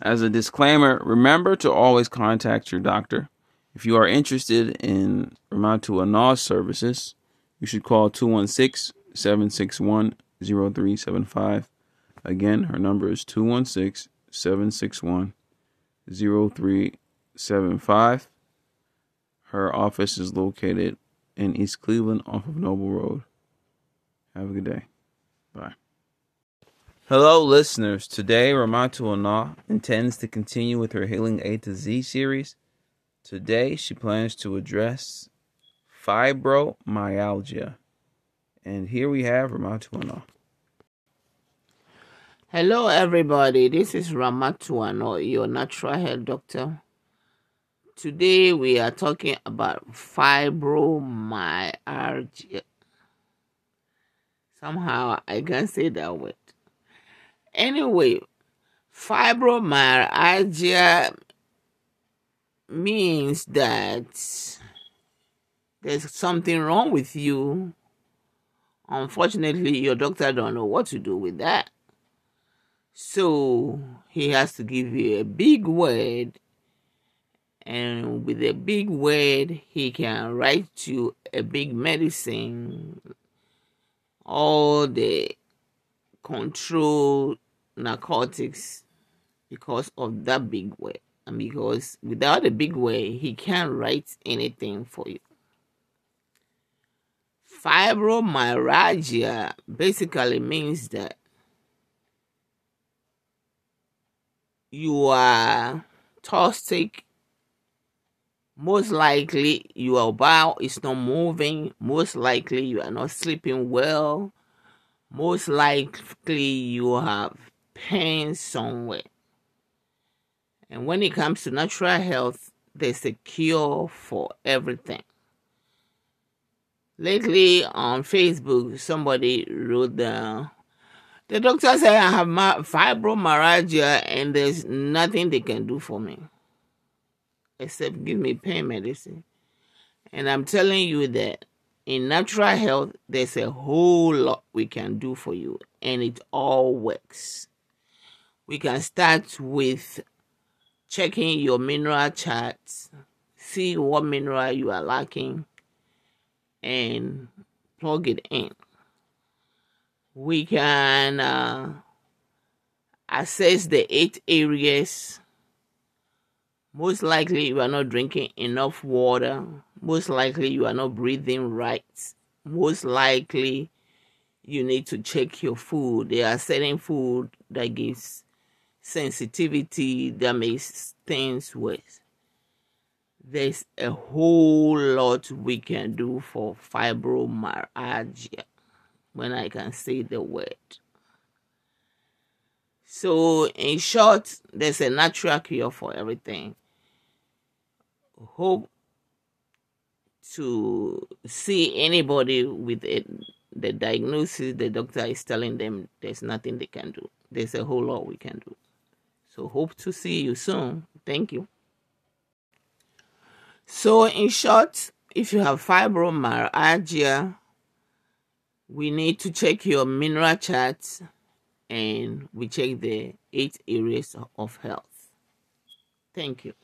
As a disclaimer, remember to always contact your doctor. If you are interested in Ramatu Anal services, you should call 216 761 0375. Again, her number is 216 761 0375. Her office is located in East Cleveland off of Noble Road. Have a good day. Hello, listeners. Today, Ramatu Anal intends to continue with her Healing A to Z series. Today, she plans to address fibromyalgia. And here we have Ramatu Anal. Hello, everybody. This is Ramatu Anal, your natural health doctor. Today, we are talking about fibromyalgia. Somehow, I can't say that word. Anyway, fibromyalgia means that there's something wrong with you. Unfortunately, your doctor don't know what to do with that. So he has to give you a big word and with a big word he can write you a big medicine all the control narcotics because of that big word and because without a big way, he can't write anything for you. Fibromyalgia basically means that you are toxic. Most likely your bowel is not moving. Most likely you are not sleeping well most likely you have pain somewhere and when it comes to natural health there's a cure for everything lately on facebook somebody wrote down the doctor said i have fibromyalgia and there's nothing they can do for me except give me pain medicine. And I'm telling you that in natural health, there's a whole lot we can do for you, and it all works. We can start with checking your mineral charts, see what mineral you are lacking, and plug it in. We can uh, assess the eight areas most likely, you are not drinking enough water. Most likely, you are not breathing right. Most likely, you need to check your food. There are certain food that gives sensitivity that makes things worse. There's a whole lot we can do for fibromyalgia when I can say the word. So, in short, there's a natural cure for everything hope to see anybody with it, the diagnosis the doctor is telling them there's nothing they can do. There's a whole lot we can do. So hope to see you soon. Thank you. So in short, if you have fibromyalgia, we need to check your mineral charts and we check the eight areas of health. Thank you.